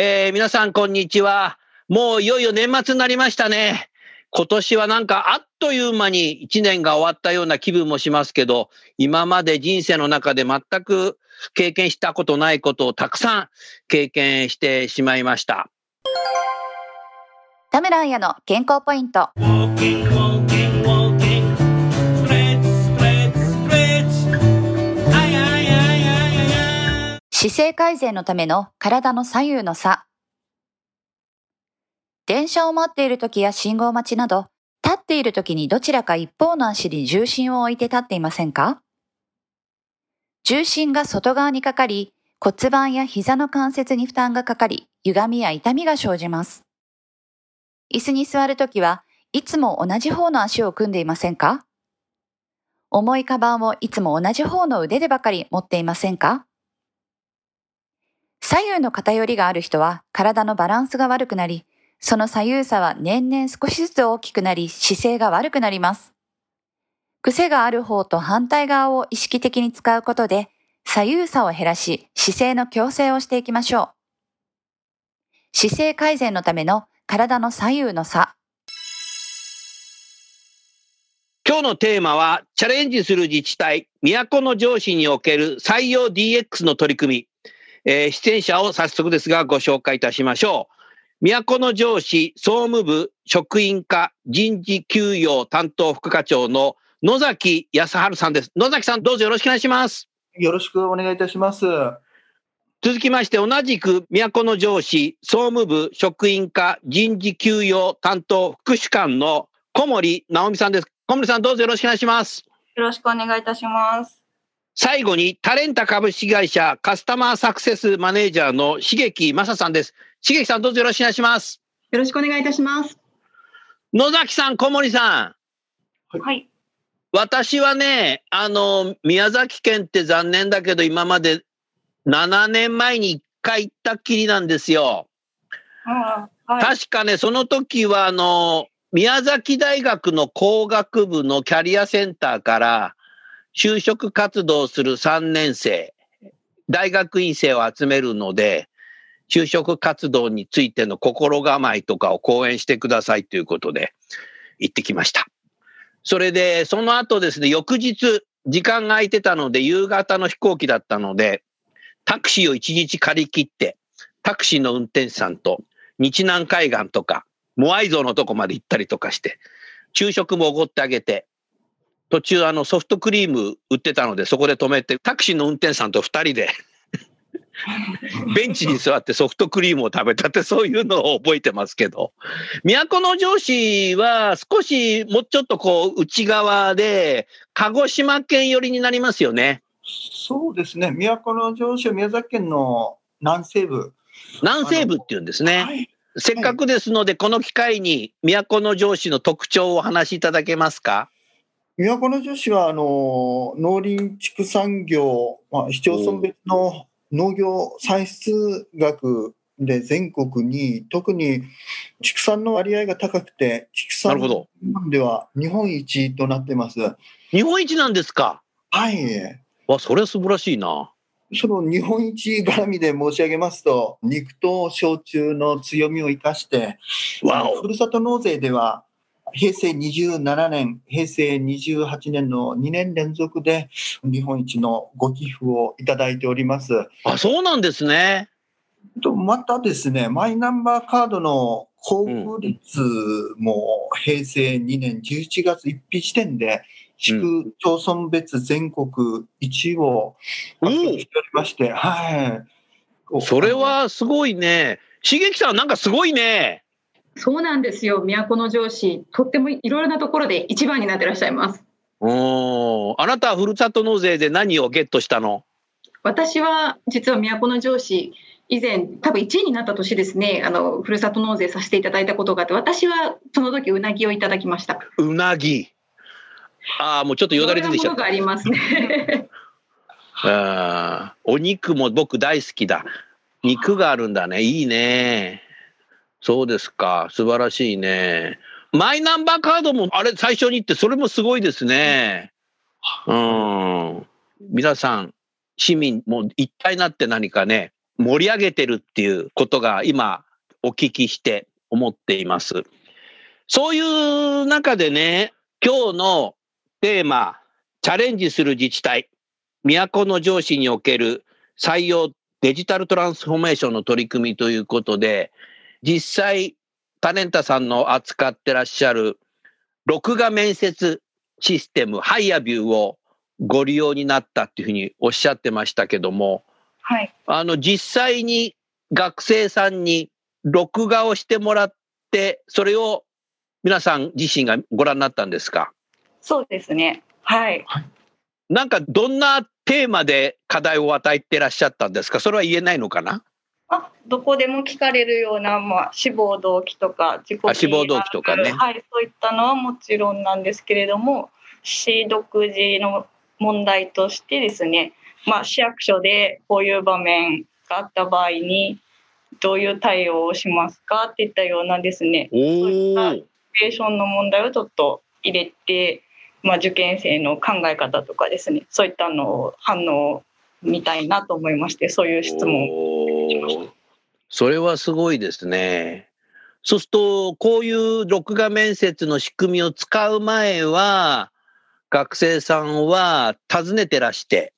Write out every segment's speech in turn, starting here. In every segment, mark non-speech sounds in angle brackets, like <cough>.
えー、皆さんこんにちは。もういよいよ年末になりましたね。今年はなんかあっという間に一年が終わったような気分もしますけど、今まで人生の中で全く経験したことないことをたくさん経験してしまいました。田村彩の健康ポイント。姿勢改善のための体の左右の差。電車を待っている時や信号待ちなど、立っている時にどちらか一方の足に重心を置いて立っていませんか？重心が外側にかかり、骨盤や膝の関節に負担がかかり、歪みや痛みが生じます。椅子に座るときはいつも同じ方の足を組んでいませんか？重いカバンをいつも同じ方の腕でばかり持っていませんか？左右の偏りがある人は体のバランスが悪くなり、その左右差は年々少しずつ大きくなり姿勢が悪くなります。癖がある方と反対側を意識的に使うことで左右差を減らし姿勢の矯正をしていきましょう。姿勢改善のための体の左右の差。今日のテーマは、チャレンジする自治体、都の上司における採用 DX の取り組み。えー出演者を早速ですがご紹介いたしましょう。都の上司総務部職員課人事給与担当副課長の野崎康春さんです。野崎さんどうぞよろしくお願いします。よろしくお願いいたします。続きまして、同じく都の上司総務部職員課人事給与担当副主幹の小森直美さんです。小森さんどうぞよろしくお願いします。よろしくお願いいたします。最後にタレンタ株式会社カスタマーサクセスマネージャーの重木正さんです。重木さんどうぞよろしくお願いします。よろしくお願いいたします。野崎さん、小森さん。はい。私はね、あの、宮崎県って残念だけど今まで7年前に1回行ったっきりなんですよ。ああはい。確かね、その時はあの、宮崎大学の工学部のキャリアセンターから就職活動する3年生、大学院生を集めるので、就職活動についての心構えとかを講演してくださいということで行ってきました。それで、その後ですね、翌日、時間が空いてたので、夕方の飛行機だったので、タクシーを1日借り切って、タクシーの運転手さんと日南海岸とか、モアイ像のとこまで行ったりとかして、昼食もおごってあげて、途中あのソフトクリーム売ってたので、そこで止めて、タクシーの運転手さんと二人で、<laughs> ベンチに座ってソフトクリームを食べたって、そういうのを覚えてますけど、都の上司は少しもうちょっとこう内側で、鹿児島県寄りになりますよね。そうですね、都の上司は宮崎県の南西部。南西部っていうんですね。はい。せっかくですので、この機会に都の上司の特徴をお話しいただけますか？都の上司は、あの、農林畜産業、まあ、市町村別の農業産出額で全国に、特に畜産の割合が高くて、畜産では日本一となってます。日本一なんですか？はい。わ、それは素晴らしいな。その日本一絡みで申し上げますと、肉と焼酎の強みを生かして、ふるさと納税では、平成27年、平成28年の2年連続で日本一のご寄付をいただいております。あ、そうなんですね。とまたですね、マイナンバーカードの交付率も平成2年11月1日時点で、市区町村別全国1位を獲得しておりまして、はい。それはすごいね。茂樹さんなんかすごいね。そうなんですよ。都城市、とってもいろいろなところで一番になってらっしゃいます。おーあなたはふるさと納税で何をゲットしたの？私は実は都城市、以前、多分1位になった年ですね、あの、ふるさと納税させていただいたことがあって、私はその時うなぎをいただきました。うなぎ。ああ、もうちょっとよだれ出てきちゃった。ありますね。<laughs> あーお肉も僕大好きだ。肉があるんだね。いいね。そうですか。素晴らしいね。マイナンバーカードもあれ最初に言ってそれもすごいですね。うん。皆さん、市民も一体になって何かね、盛り上げてるっていうことが今お聞きして思っています。そういう中でね、今日のテーマ、チャレンジする自治体、都城市における採用デジタルトランスフォーメーションの取り組みということで、実際、タレンタさんの扱ってらっしゃる録画面接システム、ハイアビューをご利用になったっていうふうにおっしゃってましたけども、はい。あの、実際に学生さんに録画をしてもらって、それを皆さん自身がご覧になったんですか？そうですね。はい。なんかどんなテーマで課題を与えてらっしゃったんですか？それは言えないのかな？あどこでも聞かれるような、まあ、志望動機とか自己あ志望動機とかね。はい、そういったのはもちろんなんですけれども市独自の問題としてですね、まあ、市役所でこういう場面があった場合にどういう対応をしますかっていったようなですねおはおシチュエーションの問題をちょっと入れて、まあ、受験生の考え方とかですねそういったのを反応を見たいなと思いましてそういう質問。それはすごいですね。そうすると、こういう録画面接の仕組みを使う前は、学生さんは訪ねてらして、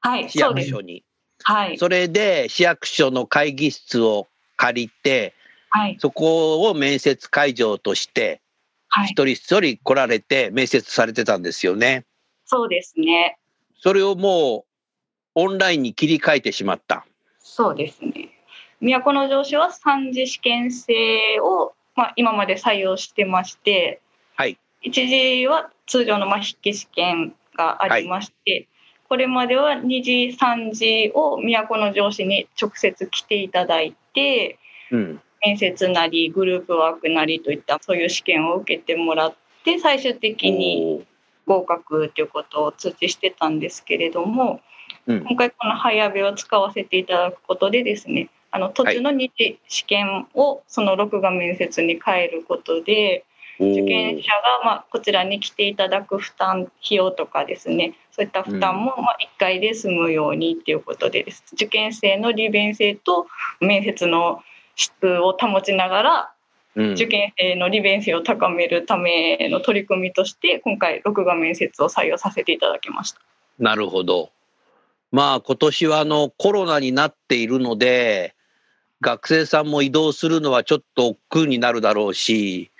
はい、市。役所に。はい、それで市役所の会議室を借りて、はい、そこを面接会場として、はい、一人一人来られて面接されてたんですよね。そうですね。それをもうオンラインに切り替えてしまった。そうですね。都城市は三次試験制を、まあ、今まで採用してまして、はい、一次は通常のまあ筆記試験がありまして、これまでは二次、三次を都城市に直接来ていただいて、うん。面接なりグループワークなりといったそういう試験を受けてもらって最終的に合格ということを通知してたんですけれども、うん。今回このハイアベを使わせていただくことでですねあの途中の二次試験をその録画面接に変えることで受験者がまあこちらに来ていただく負担費用とかですねそういった負担もまあ1回で済むようにっていうことでです。受験生の利便性と面接の質を保ちながらうん。受験生の利便性を高めるための取り組みとして今回録画面接を採用させていただきました。なるほど。まあ今年はあのコロナになっているので、学生さんも移動するのはちょっと億劫になるだろうし、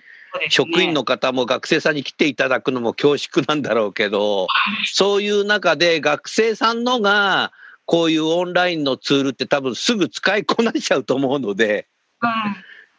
職員の方も学生さんに来ていただくのも恐縮なんだろうけど、そういう中で学生さんのがこういうオンラインのツールって多分すぐ使いこなしちゃうと思うので、うん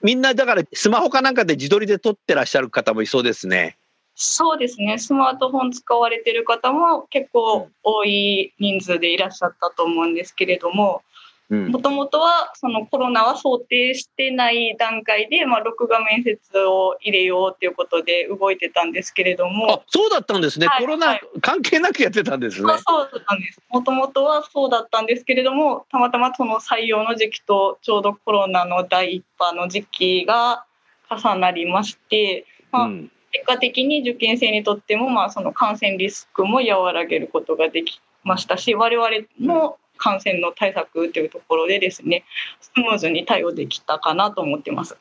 みんなだからスマホかなんかで自撮りで撮ってらっしゃる方もいそうですね。そうですね。スマートフォン使われてる方も結構多い人数でいらっしゃったと思うんですけれどもうん。も。ともとはそのコロナは想定してない段階で、まあ、録画面接を入れようということで動いてたんですけれどあも、そうだったんですね。はい。コロナ関係なくやってたんですね。まあ。そうなんです。もともとはそうだったんですけれどもたまたまその採用の時期とちょうどコロナの第一波の時期が重なりまして、まあうん結果的に受験生にとってもまあその感染リスクも和らげることができましたし我々も感染の対策というところでですねスムーズに対応できたかなと思ってます。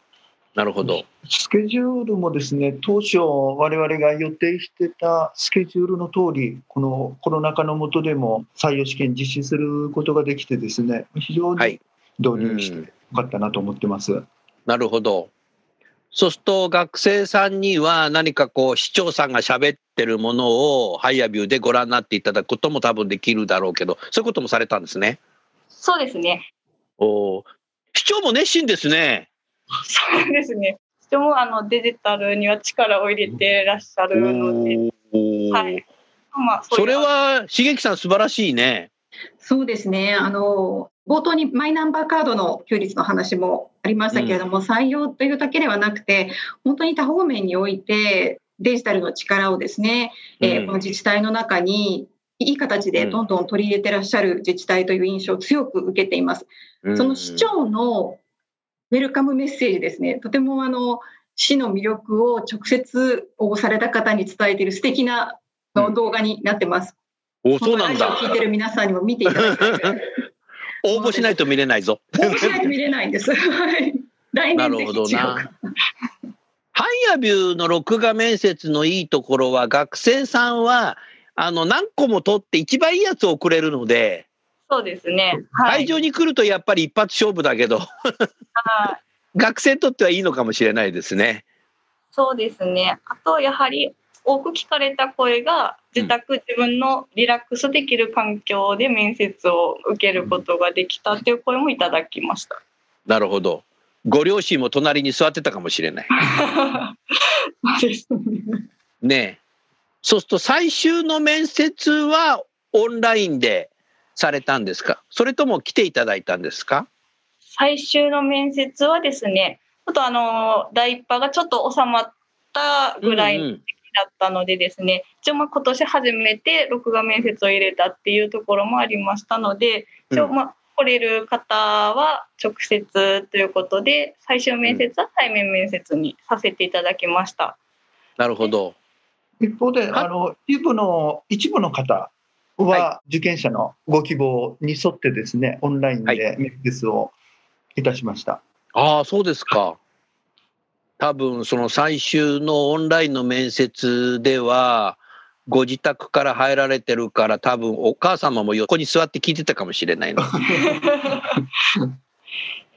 なるほど。スケジュールもですね、当初、我々が予定してたスケジュールの通り、このコロナ禍の下でも採用試験実施することができてですね、非常にはい導入してよかったなと思ってます。なるほど。そうすると学生さんには何かこう市長さんが喋ってるものをハイアビューでご覧になっていただくことも多分できるだろうけど、そういうこともされたんですね。そうですね。おー市長も熱心ですね。そうですね。人もあのデジタルには力を入れてらっしゃるので、はい。まあ、それは茂樹さん素晴らしいね。そうですね。あの、冒頭にマイナンバーカードの普及率の話もありましたけれども、採用というだけではなくて、本当に多方面において、デジタルの力をですね、えーうんこの自治体の中に、いい形でどんどん取り入れてらっしゃる自治体という印象を強く受けています。その市長のウェルカムメッセージですね、とてもあの市の魅力を直接応募された方に伝えている素敵なうん動画になってます。おそうなんだ聞いてる皆さんにも見ていただきたい。応募しないと見れないぞ。応募しないと見れないんです。はい来な年ぜひ違うるほどなか。ハイアビューの録画面接のいいところは学生さんはあの何個も取って一番いいやつを送れるので、そうですね。はい。会場に来るとやっぱり一発勝負だけど、はい <laughs> 学生にとってはいいのかもしれないですね。そうですね。あと、やはり多く聞かれた声が、自宅、自分のリラックスできる環境で面接を受けることができたっていう声もいただきました。なるほど。ご両親も隣に座ってたかもしれない。ね。そうすると最終の面接はオンラインでされたんですか？それとも来ていただいたんですか？最終の面接はですね、ちょっとあの、第一波がちょっと収まったぐらいうんうんだったのでですね、一応まあ今年初めて録画面接を入れたっていうところもありましたので、一応まあ来れる方は直接ということで、最終面接は対面面接にさせていただきました。なるほど。一方で、はいあの一部の一部の方はは受験者のご希望に沿ってですね、オンラインで面接をいたしました。ああ、そうですか。多分その最終のオンラインの面接では、ご自宅から入られてるから、多分お母様も横に座って聞いてたかもしれないな。や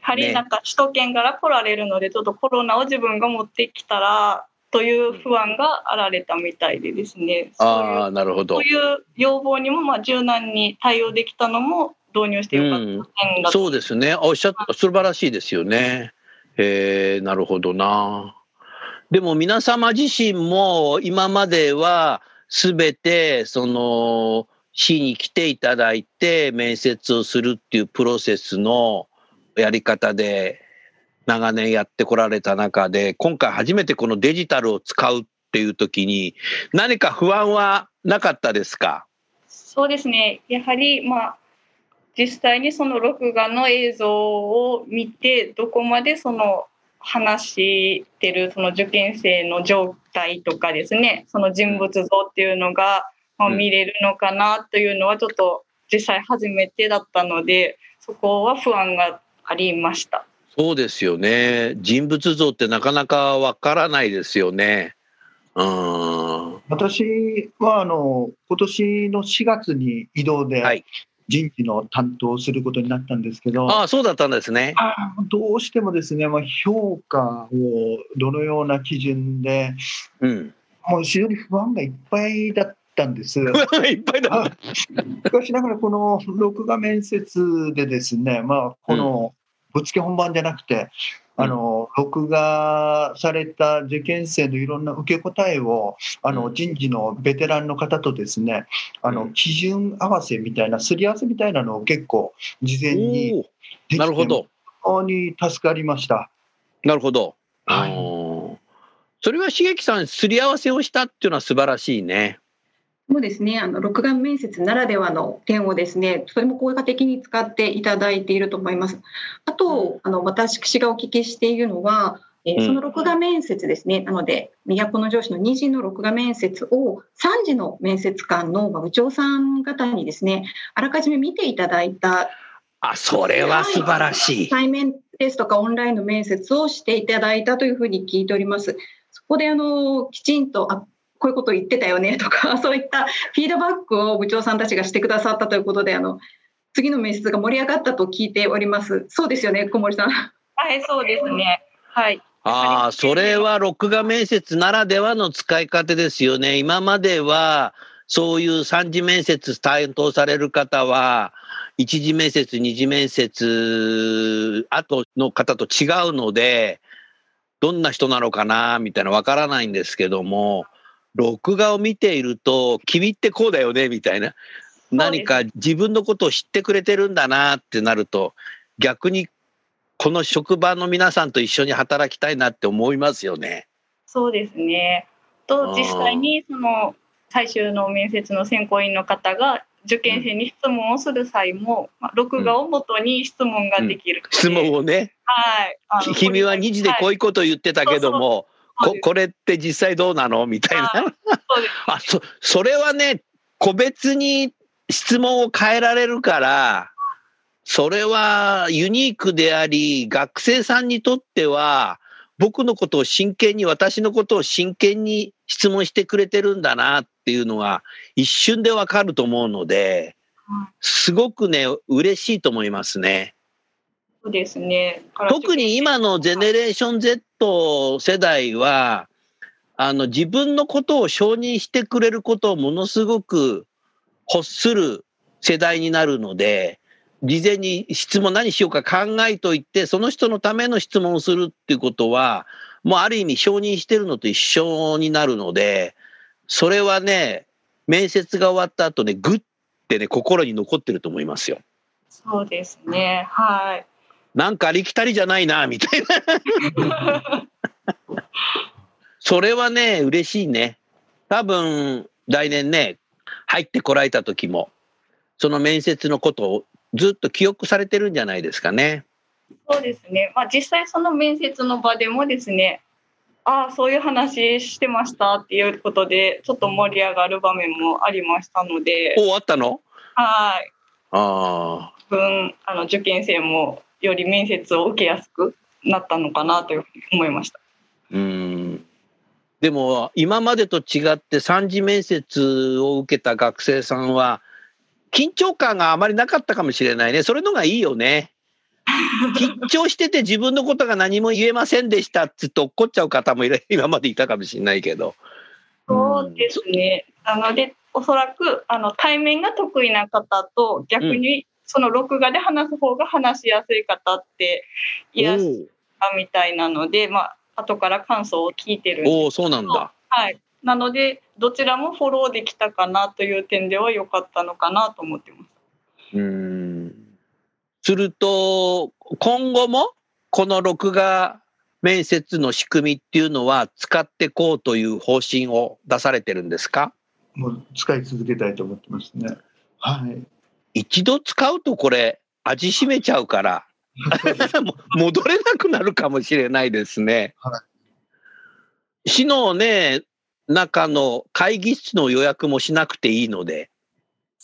はりなんか首都圏から来られるので、ちょっとコロナを自分が持ってきたらという不安があられたみたいでですね、そうあいうあ、なるほどそう。いう要望にもまあ柔軟に対応できたのも導入してよかった点だとそうですね。おっしゃった、素晴らしいですよね。えー、なるほどな。でも皆様自身も今まではすべてその市に来ていただいて面接をするっていうプロセスのやり方で長年やってこられた中で今回初めてこのデジタルを使うっていう時に何か不安はなかったですか？そうですね、やはり、まあ、実際にその録画の映像を見て、どこまでその話してるその受験生の状態とかですね、その人物像っていうのが、見れるのかなというのは、ちょっと実際初めてだったので、そこは不安がありました。そうですよね。人物像ってなかなかわからないですよね。うん。私はあの今年の4月に移動はでい人事の担当をすることになったんですけど、ああ、そうだったんですね。どうしてもですね、まあ、評価をどのような基準で、うん。もう非常に不安がいっぱいだったんです。<laughs> いっぱいだ。しかしながら、この録画面接でですね、まあ、このぶっつけ本番じゃなくて、あの録画された受験生のいろんな受け答えをあのうん人事のベテランの方とですねあのうん基準合わせみたいなすり合わせみたいなのを結構事前にできてなるほど。本当に助かりました。なるほど。はいうんそれは茂樹さん、すり合わせをしたっていうのは素晴らしいね。そうですね、あの録画面接ならではの点をですね、とても効果的に使っていただいていると思います。あと、あの私がお聞きしているのは、えその録画面接ですね、なので、都城市の2次の録画面接を3次の面接官のまあ部長さん方にですね、あらかじめ見ていただいたあ、それは素晴らしい。対面ですとかオンラインの面接をしていただいたというふうに聞いております。そこであのきちんとあこういうことを言ってたよねとか <laughs> そういったフィードバックを部長さんたちがしてくださったということであの次の面接が盛り上がったと聞いております。そうですよね、小森さん。はい、そうですね。はい。ああ、それは録画面接ならではの使い方ですよね。今までは、そういう三次面接担当される方は、一次面接、二次面接、後の方と違うので、どんな人なのかな、みたいなわからないんですけども、録画を見ていると、君ってこうだよね、みたいな。何か自分のことを知ってくれてるんだなってなると、逆にこの職場の皆さんと一緒に働きたいなって思いますよね。そうですね。と実際にその最終の面接の選考委員の方が受験生に質問をする際も、まあ、録画をもとに質問ができるので、質問をね、はい。君は2時でこういうこと言ってたけども、ここれって実際どうなの？みたいな。あそそれはね、個別に質問を変えられるから、それはユニークであり、学生さんにとっては、僕のことを真剣に、私のことを真剣に質問してくれてるんだなっていうのが一瞬でわかると思うのでうん、すごくね、嬉しいと思いますね。そうですね。特に今のゼネレーション Z 世代は、あの、自分のことを承認してくれることをものすごく欲する世代になるので、事前に質問何しようか考えといて、その人のための質問をするっていうことは、もうある意味承認してるのと一緒になるので、それはね、面接が終わった後ね、ぐってね、心に残ってると思いますよ。そうですね。はい。なんかありきたりじゃないな、みたいな。それはね、嬉しいね。多分、来年ね、入ってこられた時も、その面接のことをずっと記憶されてるんじゃないですかね。そうですね。まあ実際その面接の場でもですね、ああ、そういう話してましたっていうことで、ちょっと盛り上がる場面もありましたので、おあったの？はい。ああ。分、あの受験生もより面接を受けやすくなったのかなというふうに思いました。うん。でも、今までと違って三次面接を受けた学生さんは、緊張感があまりなかったかもしれないね。それのがいいよね。<laughs> 緊張してて自分のことが何も言えませんでしたって言って怒っちゃう方もいれ <laughs> 今までいたかもしれないけど。そうですね。なので、おそらくあの対面が得意な方と逆にその録画で話す方が話しやすい方っていらっしゃるみたいなので、まあ後から感想を聞いてるんですおお、そうなんだ。はい。なので、どちらもフォローできたかなという点では良かったのかなと思ってます。うん。すると、今後もこの録画面接の仕組みっていうのは使ってこうという方針を出されてるんですか？もう使い続けたいと思ってますね。はい。一度使うとこれ味しめちゃうから <laughs> も戻れなくなるかもしれないですね。は市のね、中の会議室の予約もしなくていいので、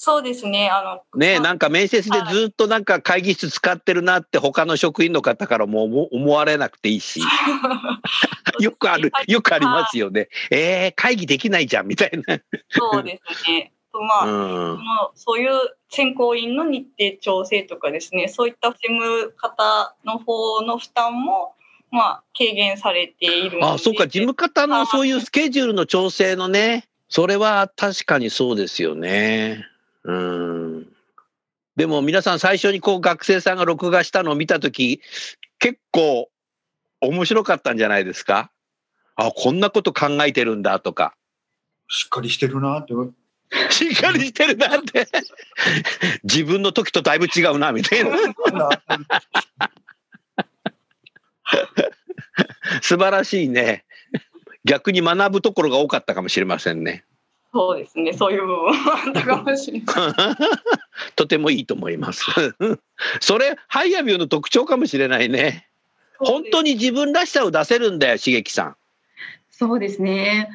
そうですね。あの、ね、まあなんか面接でずっとなんか会議室使ってるなって他の職員の方からも思思われなくていいし、<laughs> よくある、よくありますよね。えー、会議できないじゃんみたいな。そうですね。とまあ、うんそ。のそういう選考員の日程調整とかですね、そういった事務方の方の負担も、まあ、軽減されているのであ、そうか、事務方のそういうスケジュールの調整のね、それは確かにそうですよね。うん。でも皆さん最初にこう学生さんが録画したのを見たとき、結構面白かったんじゃないですか？あ、こんなこと考えてるんだとか、しっかりしてるなって。<laughs> しっかりしてるなって、自分の時とだいぶ違うな、みたいな。<laughs> 素晴らしいね。逆に学ぶところが多かったかもしれませんね。そうですね。そういう部分はあったかもしれない。<laughs> とてもいいと思います。それ、ハイアビューの特徴かもしれないね。本当に自分らしさを出せるんだよ、茂樹さん。そうですね。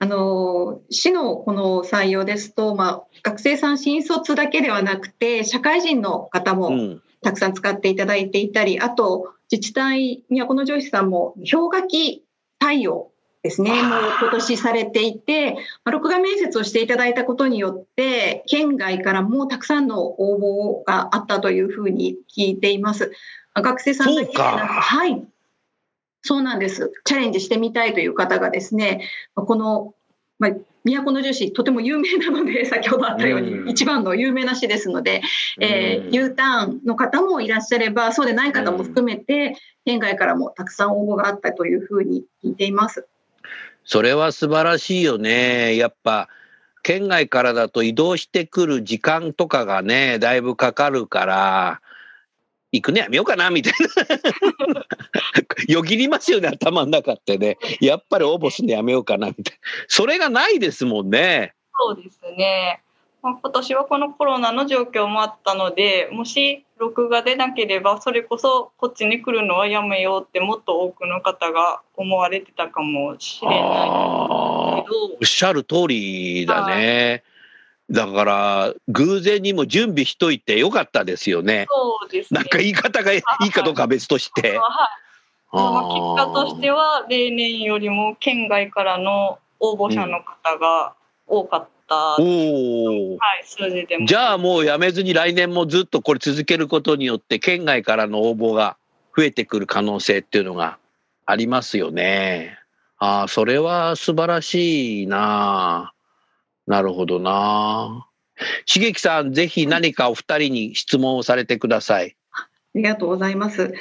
あの市のこの採用ですと、まあ、学生さん新卒だけではなくて社会人の方もうん。たくさん使っていただいていたり、あと自治体都城市さんも氷河期採用ですね、もう今年されていて、まあ録画面接をしていただいたことによって、県外からもたくさんの応募があったというふうに聞いています。まあ学生さんだけでなく、はい。そうなんです。チャレンジしてみたいという方がですね、まあこの、まあ、都城市、とても有名なので、<laughs> 先ほどあったよううんに、一番の有名な市ですので、え U ターンの方もいらっしゃれば、そうでない方も含めて、県外からもたくさん応募があったというふうに聞いています。それは素晴らしいよね。やっぱ、県外からだと移動してくる時間とかがね、だいぶかかるから、行くねやめようかな、みたいな。<laughs> よぎりますよね、頭の中ってね。やっぱり応募するのやめようかな、みたいな。それがないですもんね。そうですね。まあ、今年はこのコロナの状況もあったので、もし録画でなければ、それこそこっちに来るのはやめようってもっと多くの方が思われてたかもしれないけどおっしゃる通りだね。だから、偶然にも準備しといてよかったですよね。そうですね。なんか言い方がいいかどうかは別として。はい。その結果としては、例年よりも県外からの応募者の方が多かった、はおお。い、数字でも。じゃあもうやめずに来年もずっとこれ続けることによって県外からの応募が増えてくる可能性っていうのがありますよね。ああ、それは素晴らしいな。なるほどな。茂樹さん、ぜひ何かお二人に質問をされてください。ありがとうございます。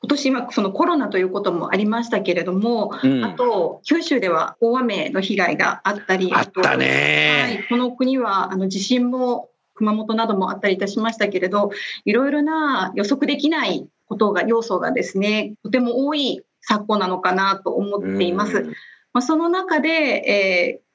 今年今そのコロナということもありましたけれども、うんあと九州では大雨の被害があったり、とあったはね。い、この国はあの地震も熊本などもあったりいたしましたけれど、いろいろな予測できないことが要素がですね、とても多い昨今なのかなと思っています。うんまあ、その中で、えー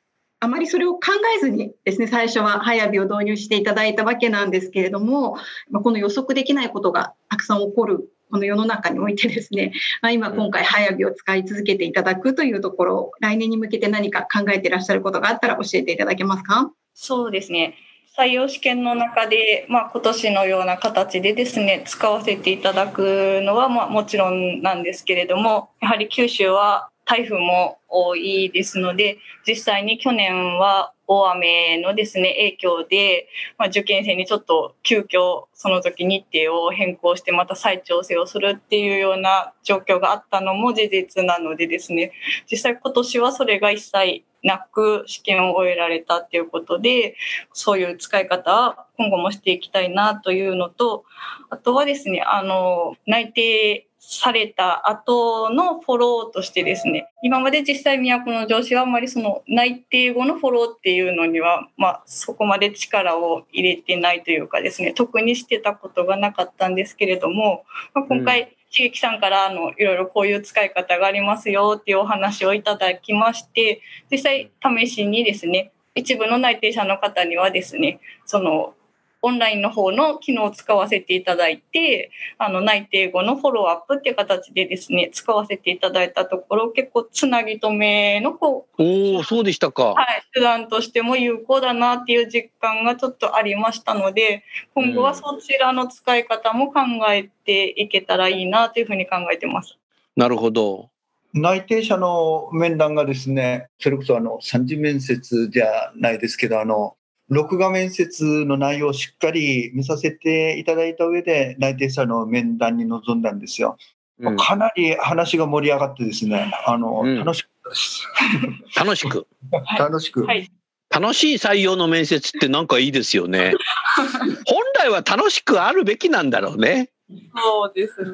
あまりそれを考えずにですね、最初は早火を導入していただいたわけなんですけれども、まあ、この予測できないことがたくさん起こるこの世の中においてですね、まあ、今今回早火を使い続けていただくというところ、来年に向けて何か考えていらっしゃることがあったら教えていただけますか？そうですね。採用試験の中で、まあ、今年のような形でですね、使わせていただくのは、まあ、もちろんなんですけれども、やはり九州は台風も多いですので、実際に去年は大雨のですね、影響で、まあ、受験生にちょっと急遽その時日程を変更してまた再調整をするっていうような状況があったのも事実なのでですね、実際今年はそれが一切なく試験を終えられたっていうことで、そういう使い方は今後もしていきたいなというのと、あとはですね、あの、内定された後のフォローとしてですね、今まで実際都城市はあんまりその内定後のフォローっていうのには、まあそこまで力を入れてないというかですね、特にしてたことがなかったんですけれども、まあ、今回、刺激さんからあのいろいろこういう使い方がありますよっていうお話をいただきまして、実際試しにですね、一部の内定者の方にはですね、そのオンラインの方の機能を使わせていただいて、あの内定後のフォローアップっていう形でですね、使わせていただいたところ、結構つなぎ止めのこう、おお、そうでしたか。はい、手段としても有効だなっていう実感がちょっとありましたので、今後はそちらの使い方も考えていけたらいいなというふうに考えてます。なるほど。内定者の面談がですね、それこそあの三次面接じゃないですけど、あの録画面接の内容をしっかり見させていただいた上で、内定者の面談に臨んだんですよ。うんかなり話が盛り上がってですね、あのうん楽しかったです。楽しく。<laughs> 楽しく。はい。楽しい採用の面接ってなんかいいですよね。<laughs> 本来は楽しくあるべきなんだろうね。そうですね。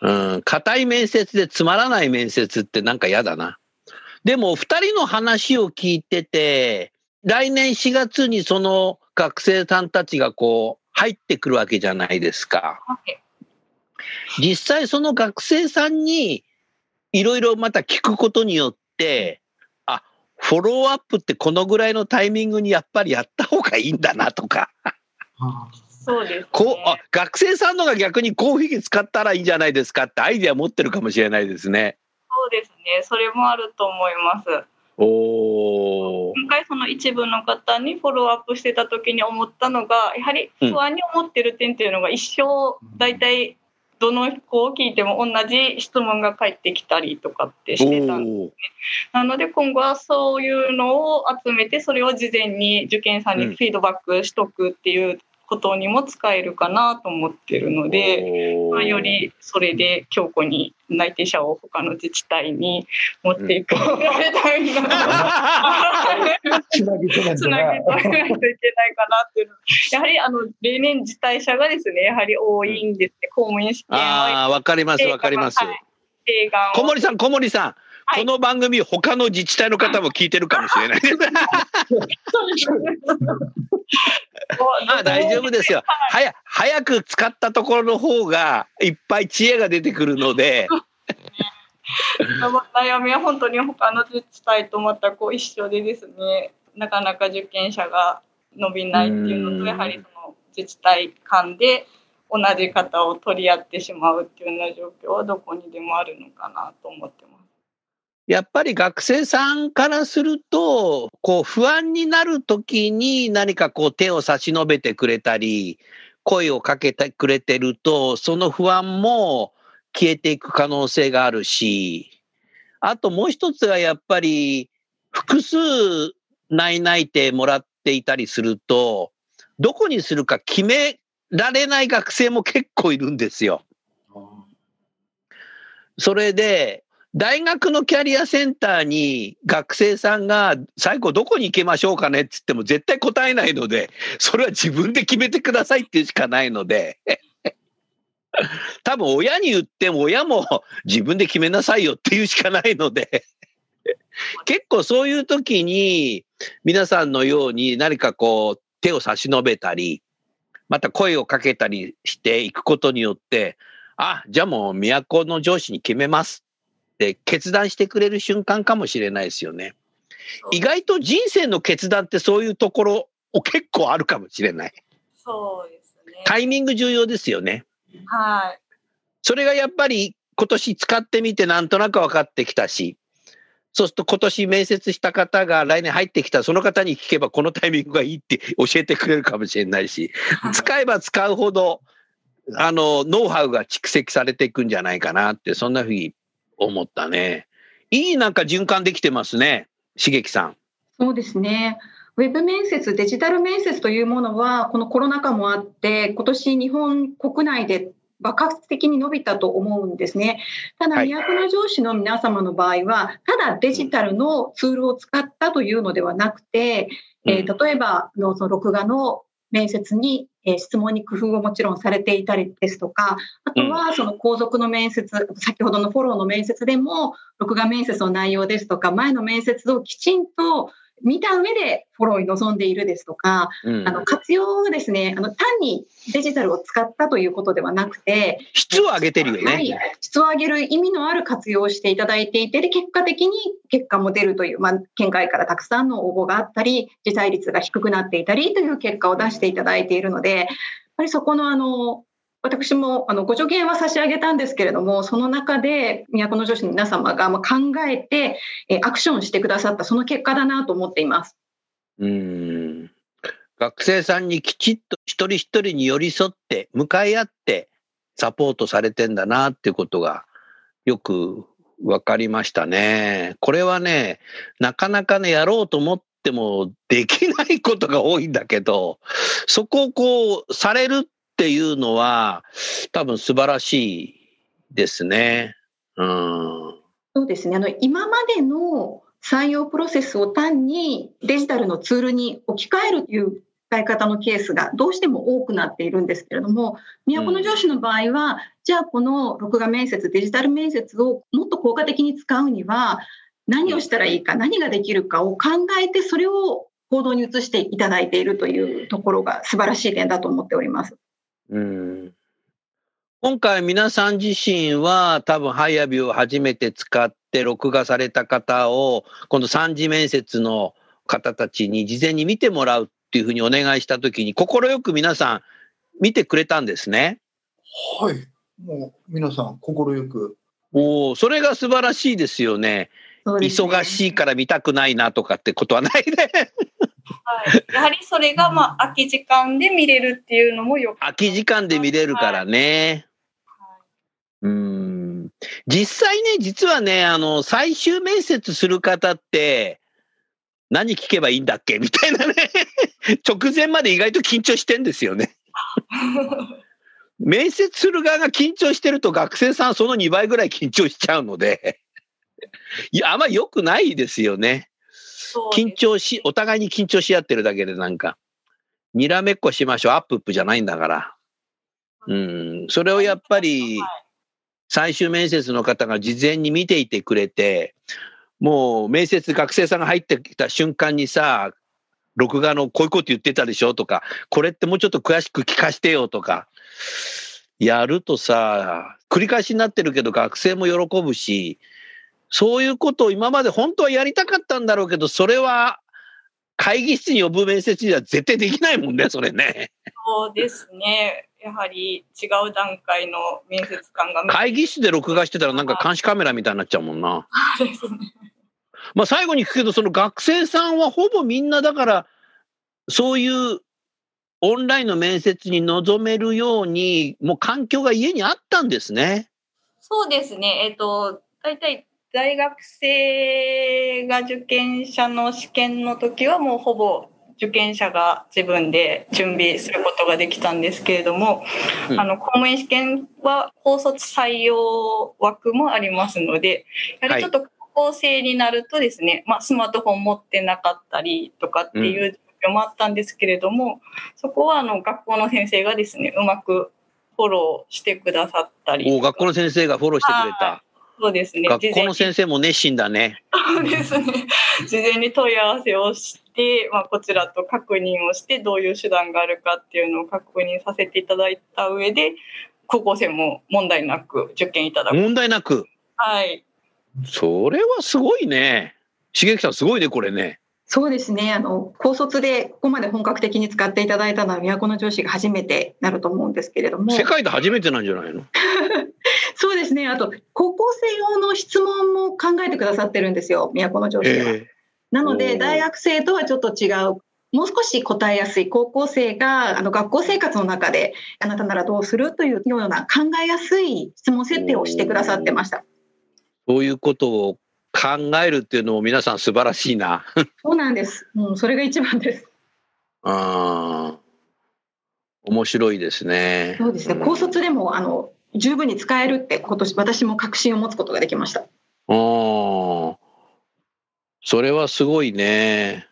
うん、硬い面接でつまらない面接ってなんか嫌だな。でも、二人の話を聞いてて、来年4月にその学生さんたちがこう、入ってくるわけじゃないですか。はい実際その学生さんにいろいろまた聞くことによって、あ、フォローアップってこのぐらいのタイミングにやっぱりやった方がいいんだなとか、そうです、ね。こう、あ、学生さんのが逆にこういうふうに使ったらいいんじゃないですかってアイデア持ってるかもしれないですね。そうですね。それもあると思います。おー。今回その一部の方にフォローアップしてた時に思ったのが、やはり不安に思ってる点っていうのが一生大体どの子を聞いても同じ質問が返ってきたりとかってしてたんでおー。なので今後はそういうのを集めてそれを事前に受験さんにフィードバックしとくっていうことにも使えるかなと思ってるので、まあ、よりそれで強固に内定者を他の自治体に持っていくたいな。つなぎ止めつないといけないかなっていうの。やはりあの例年自治体者がですねやはり多いんですね、公務員試験あはあ、わかります、わかります。はい。小森さん、小森さん、はい。この番組、他の自治体の方も聞いてるかもしれない。まあ大丈夫ですよ。早早く使ったところの方がいっぱい知恵が出てくるので、悩みは本当に他の自治体と全く一緒でですねなかなか受験者が伸びないっていうのうんとやはりその自治体間で同じ方を取り合ってしまうっていうような状況はどこにでもあるのかなと思ってます。やっぱり学生さんからすると、こう不安になるときに何かこう手を差し伸べてくれたり、声をかけてくれてると、その不安も消えていく可能性があるし、あともう一つがやっぱり複数内内定もらっていたりすると、どこにするか決められない学生も結構いるんですよ。それで、大学のキャリアセンターに学生さんが最後どこに行きましょうかねって言っても絶対答えないので、<laughs> それは自分で決めてくださいっていうしかないので、<laughs> 多分親に言っても親も自分で決めなさいよっていうしかないので、<laughs> 結構そういう時に皆さんのように何かこう手を差し伸べたり、また声をかけたりしていくことによって、あ、じゃあもう都の上司に決めます。って決断してくれる瞬間かもしれないですよね。意外と人生の決断ってそういうところを結構あるかもしれない。そうですね。タイミング重要ですよね。はい。それがやっぱり今年使ってみてなんとなく分かってきたし、そうすると今年面接した方が来年入ってきたその方に聞けばこのタイミングがいいって教えてくれるかもしれないし、使えば使うほど、あの、ノウハウが蓄積されていくんじゃないかなって、そんなふうに思ったね。いいなんか循環できてますね、茂樹さん。そうですね。ウェブ面接、デジタル面接というものは、このコロナ禍もあって、今年日本国内で爆発的に伸びたと思うんですね。ただ、はい都の上司の皆様の場合は、ただデジタルのツールを使ったというのではなくて、えー例えばのその録画の面接に、えー質問に工夫をもちろんされていたりですとか、あとはその後続の面接、先ほどのフォローの面接でも、録画面接の内容ですとか、前の面接をきちんと見た上でフォローに臨んでいるですとか、うんあの活用がですね、あの単にデジタルを使ったということではなくて、質を上げてるよね。はい、質を上げる意味のある活用をしていただいていて、で結果的に結果も出るという、まあ、県外からたくさんの応募があったり、辞退率が低くなっていたりという結果を出していただいているので、やっぱりそこのあの私もあのご助言は差し上げたんですけれども、その中で都の女子の皆様が考えて、えアクションしてくださった、その結果だなと思っています。うん学生さんにきちっと一人一人に寄り添って向かい合ってサポートされてんだなっていうことがよく分かりましたね。これはね、なかなかね、やろうと思ってもできないことが多いんだけど、そこをこうされるっていうのは多分素晴らしいですね。うん。そうですね。あの、今までの採用プロセスを単にデジタルのツールに置き換えるという使い方のケースがどうしても多くなっているんですけれども、都の上司の場合は、じゃあこの録画面接、デジタル面接をもっと効果的に使うには、何をしたらいいか、何ができるかを考えて、それを行動に移していただいているというところが素晴らしい点だと思っております。うん今回皆さん自身は多分ハイアビューを初めて使って録画された方を今度三次面接の方たちに事前に見てもらうっていうふうにお願いしたときに快く皆さん見てくれたんですね。はい。もう皆さん、快く。おお、それが素晴らしいですよね。ね忙しいから見たくないなとかってことはないね。はい、やはりそれが、まあ、空き時間で見れるっていうのもよく。空き時間で見れるからね。うん。実際ね、実はね、あの、最終面接する方って、何聞けばいいんだっけ？みたいなね。<laughs> 直前まで意外と緊張してんですよね。<laughs> 面接する側が緊張してると学生さんその2倍ぐらい緊張しちゃうので、いや、あんま良くないですよね。緊張し、お互いに緊張し合ってるだけでなんか、にらめっこしましょう、アップップじゃないんだから。うん、それをやっぱり、最終面接の方が事前に見ていてくれて、もう面接学生さんが入ってきた瞬間にさ、録画のこういうこと言ってたでしょとか、これってもうちょっと詳しく聞かしてよとか、やるとさ、繰り返しになってるけど学生も喜ぶし、そういうことを今まで本当はやりたかったんだろうけど、それは会議室に呼ぶ面接には絶対できないもんね、それね。そうですね。やはり違う段階の面接官が。会議室で録画してたらなんか監視カメラみたいになっちゃうもんな。そうですね。まあ最後に聞くけど、その学生さんはほぼみんなだから、そういうオンラインの面接に臨めるように、もう環境が家にあったんですね。そうですね。えっ、と、大体大学生が受験者の試験の時はもうほぼ受験者が自分で準備することができたんですけれども、うん。あの公務員試験は高卒採用枠もありますので、やはりちょっと高校生になるとですね、まあ、スマートフォン持ってなかったりとかっていう状況もあったんですけれども、そこはあの学校の先生がですね、うまくフォローしてくださったり学校の先生がフォローしてくれた。そうですね。学校の生先生も熱心だね。そうですね。<laughs> 事前に問い合わせをして、まあ、こちらと確認をして、どういう手段があるかっていうのを確認させていただいた上で、高校生も問題なく受験いただく。問題なく。はい。それはすごいね。茂樹さんすごいね、これね。そうですね。あの、高卒でここまで本格的に使っていただいたのは都城市が初めてなると思うんですけれども。世界で初めてなんじゃないの？<laughs> そうですね。あと、高校生用の質問も考えてくださってるんですよ、都城市では。えなので、大学生とはちょっと違う。もう少し答えやすい高校生があの学校生活の中であなたならどうするというような考えやすい質問設定をしてくださってました。そういうことを考えるっていうのも皆さん素晴らしいな。<laughs> そうなんです。うん、それが一番です。あー面白いですね。そうですね。高卒でもあの十分に使えるって今年私も確信を持つことができました。ああ。それはすごいね。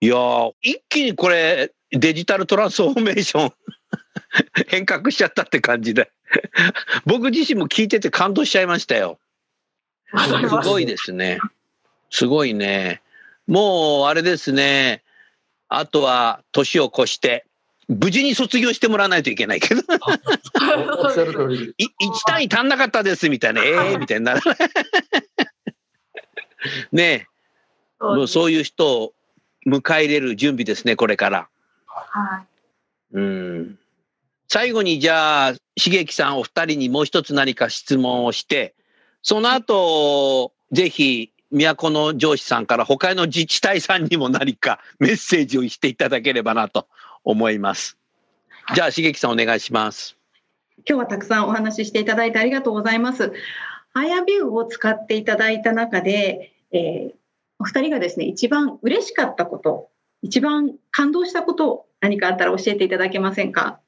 いやー一気にこれ、デジタルトランスフォーメーション <laughs> 変革しちゃったって感じで。僕自身も聞いてて感動しちゃいましたよ。すごいですね。すごいね。もう、あれですね。あとは、年を越して、無事に卒業してもらわないといけないけど、おっしゃる通りです。い1単位足んなかったです、みたいな、ええみたいになる。<laughs> ねえ、もうそういう人を迎え入れる準備ですね、これから。はうん。最後に、じゃあ、茂樹さんお二人にもう一つ何か質問をして、その後、ぜひ、都の上司さんから他の自治体さんにも何かメッセージをしていただければなと思います。じゃあ、茂樹さんお願いします。今日はたくさんお話ししていただいてありがとうございます。アイアビューを使っていただいた中で、えーお二人がですね、一番嬉しかったこと、一番感動したこと、何かあったら教えていただけませんか？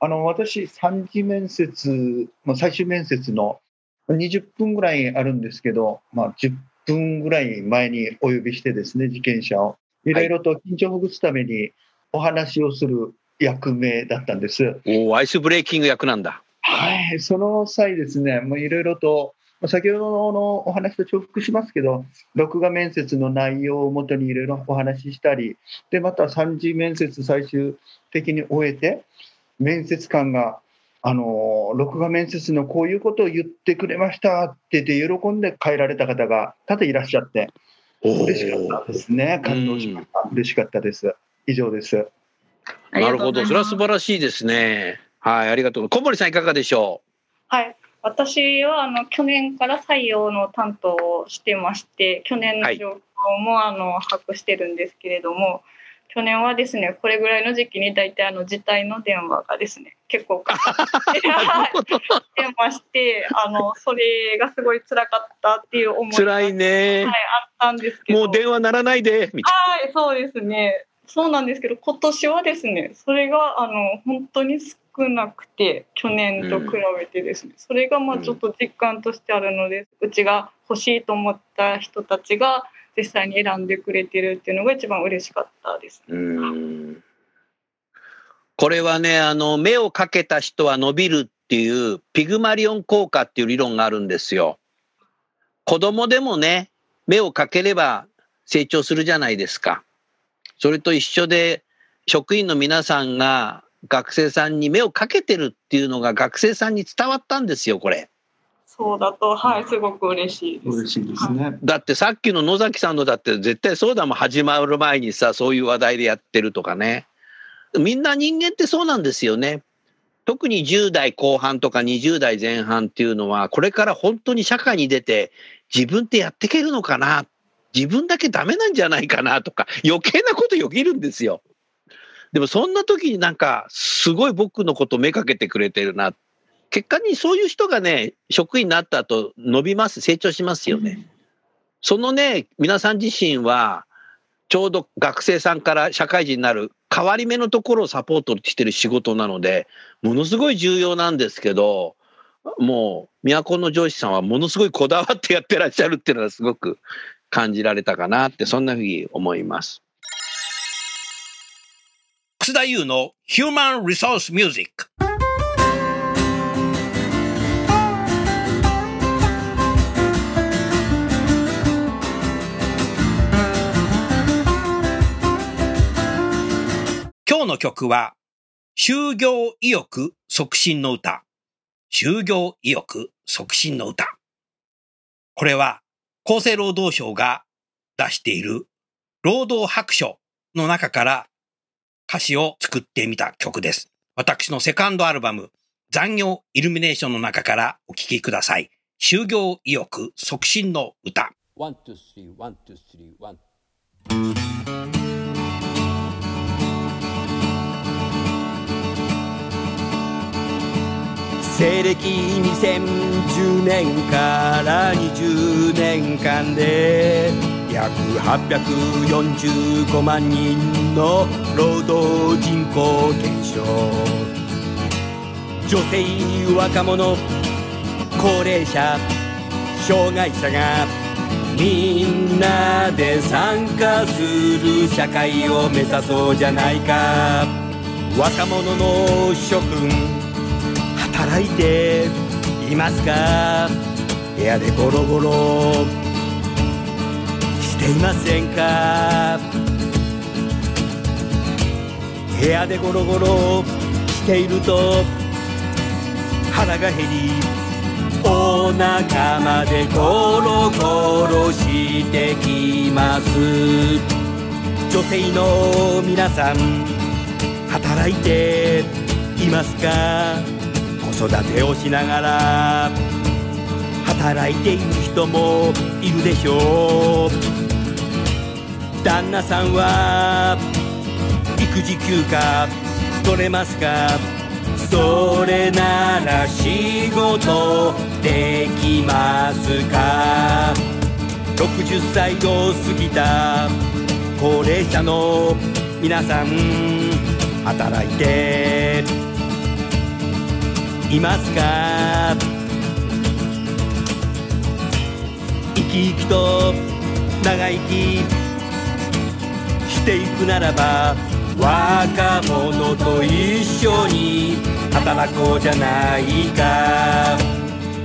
あの私、三次面接、まあ、最終面接の20分ぐらいあるんですけど、まあ、10分ぐらい前にお呼びしてですね、受験者を。いろいろと緊張をほぐすためにお話をする役目だったんです。おーアイスブレーキング役なんだ。はい、その際ですね、もういろいろと、まあ先ほどのお話と重複しますけど、録画面接の内容をもとにいろいろお話ししたり、で、また三次面接最終的に終えて、面接官が、あの、録画面接のこういうことを言ってくれましたって言って喜んで帰られた方が多々いらっしゃって、嬉しかったですね。感動しました。嬉しかったです。以上です。なるほど。それは素晴ららしいですね。はい、ありがとう。小森さんいかがでしょはい。私はあの去年から採用の担当をしてまして、去年の状況もあの把握してるんですけれども、去年はですねこれぐらいの時期に大体あの自体の電話がですね結構かかってはい電話して <laughs> あのそれがすごい辛かったっていう思いが辛いねはい、あったんですけどもう電話ならないでみたいはいそうですねそうなんですけど今年はですねそれがあの本当に少なくて去年と比べてですね、それがまあちょっと実感としてあるので、うちが欲しいと思った人たちが実際に選んでくれてるっていうのが一番嬉しかったです。なうん。これはねあの目をかけた人は伸びるっていうピグマリオン効果っていう理論があるんですよ。子供でもね目をかければ成長するじゃないですかそれと一緒で職員の皆さんが学生さんに目をかけてるっていうのが学生さんに伝わったんですよこれそうだと、はい、すごく嬉しいです。嬉しいですね。だってさっきの野崎さんのだって絶対そうだもん始まる前にさそういう話題でやってるとかねみんな人間ってそうなんですよね特に10代後半とか20代前半っていうのはこれから本当に社会に出て自分ってやっていけるのかな自分だけダメなんじゃないかなとか余計なことよぎるんですよ。でもそんな時になんかすごい僕のこと目かけてくれてるな。結果にそういう人がね職員になった後伸びます成長しますよね、そのね、皆さん自身は、ちょうど学生さんから社会人になる変わり目のところをサポートしてる仕事なので、ものすごい重要なんですけど、もう、都の上司さんはものすごいこだわってやってらっしゃるっていうのはすごく感じられたかなって、そんなふうに思います。楠田優の Human Resource Music 今日の曲は就業意欲促進の歌。就業意欲促進の歌。これは厚生労働省が出している労働白書の中から歌詞を作ってみた曲です。私のセカンドアルバム、残業イルミネーションの中からお聴きください。就業意欲促進の歌。One, two, three, one, two, three, one. 西暦2010年から20年間で約845万人の労働人口減少女性若者高齢者障害者がみんなで参加する社会を目指そうじゃないか若者の諸君働いていますか？部屋でゴロゴロ。していませんか？部屋でゴロゴロ。していると腹が減りお腹までゴロゴロしてきます。女性の皆さん働いていますか？育てをしながら働いている人もいるでしょう。旦那さんは育児休暇取れますか？それなら仕事できますか？60歳を過ぎた高齢者の皆さん働いていますか？生き生きと長生きしていくならば若者と一緒に働こうじゃないか。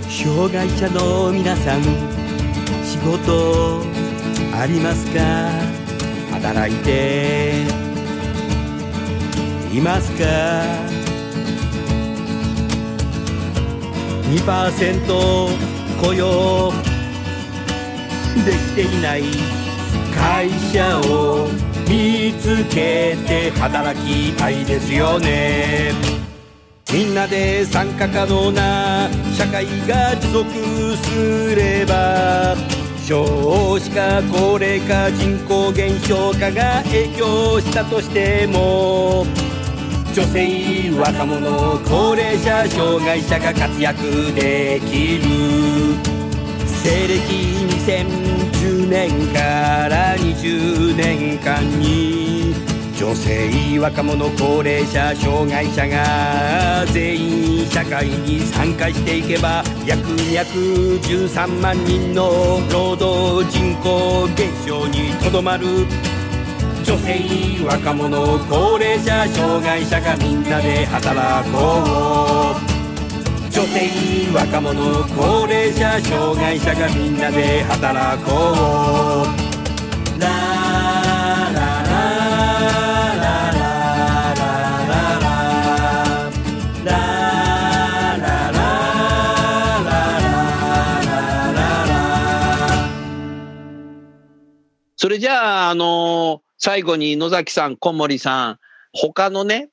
障害者の皆さん仕事ありますか？働いていますか？2%雇用。できていない会社を見つけて働きたいですよね。みんなで参加可能な社会が持続すれば少子化高齢化人口減少化が影響したとしても女性若者高齢者障害者が活躍できる西暦2010年から20年間に女性若者高齢者障害者が全員社会に参加していけば約213万人の労働人口減少にとどまる。女性若者高齢者障害者がみんなで働こう。女性若者高齢者障害者がみんなで働こう。ララララそれじゃあ、あの最後に野崎さん、小森さん、他のね、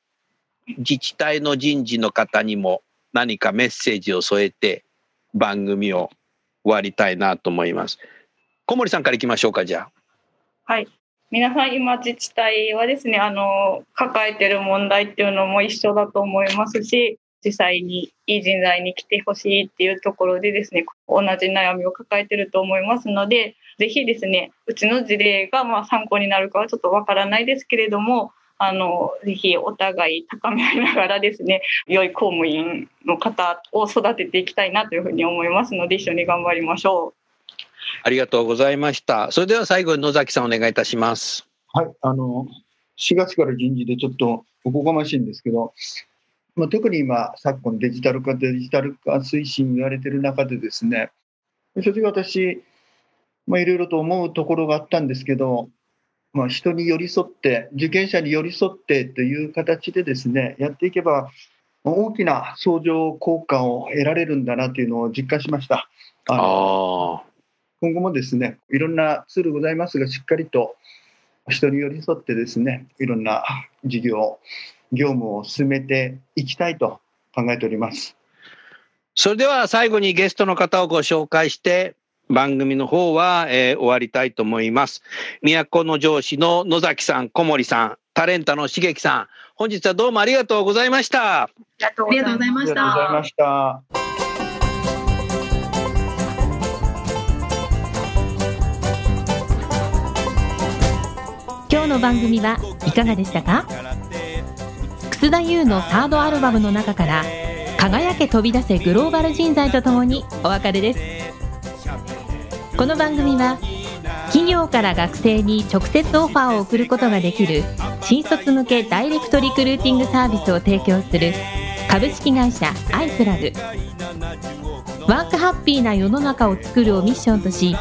自治体の人事の方にも何かメッセージを添えて番組を終わりたいなと思います。小森さんからいきましょうか、じゃあ。はい。皆さん今自治体はですね、あの、抱えてる問題っていうのも一緒だと思いますし、実際にいい人材に来てほしいっていうところでですね、同じ悩みを抱えてると思いますので、ぜひですね、うちの事例がまあ参考になるかはちょっとわからないですけれども、あの、ぜひお互い高め合いながらですね、良い公務員の方を育てていきたいなというふうに思いますので、一緒に頑張りましょう。ありがとうございました。それでは最後に野崎さんお願いいたします。はい、あの、4月から人事でちょっとおこがましいんですけど、まあ、特に今、昨今デジタル化、デジタル化推進言われてる中でですね、正直私、まあ、いろいろと思うところがあったんですけど、まあ、人に寄り添って、受験者に寄り添ってという形でですね、やっていけば、大きな相乗効果を得られるんだなというのを実感しました。あのあ今後もですね、いろんなツールございますが、しっかりと人に寄り添ってですね、いろんな事業、業務を進めていきたいと考えております。それでは最後にゲストの方をご紹介して、番組の方は、えー終わりたいと思います。都の上司の野崎さん、小森さん、タレンタの茂樹さん、本日はどうもありがとうございました。ありがとうございましありがとうございたま。した。今日の番組はいかがでしたか？田優のサードアルバムの中から「輝け飛び出せグローバル人材」とともにお別れです。この番組は企業から学生に直接オファーを送ることができる新卒向けダイレクトリクルーティングサービスを提供する株式会社アイプラグワークハッピーな世の中を作るをミッションとし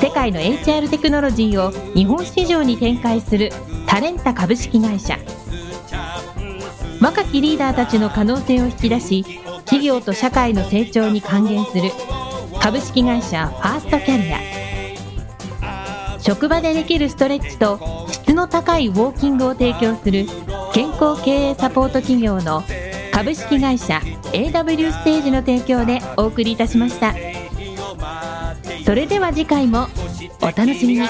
世界の HR テクノロジーを日本市場に展開するタレンタ株式会社。若きリーダーたちの可能性を引き出し企業と社会の成長に還元する。株式会社ファーストキャリア。職場でできるストレッチと質の高いウォーキングを提供する健康経営サポート企業の株式会社 AW ステージの提供でお送りいたしました。それでは次回もお楽しみに。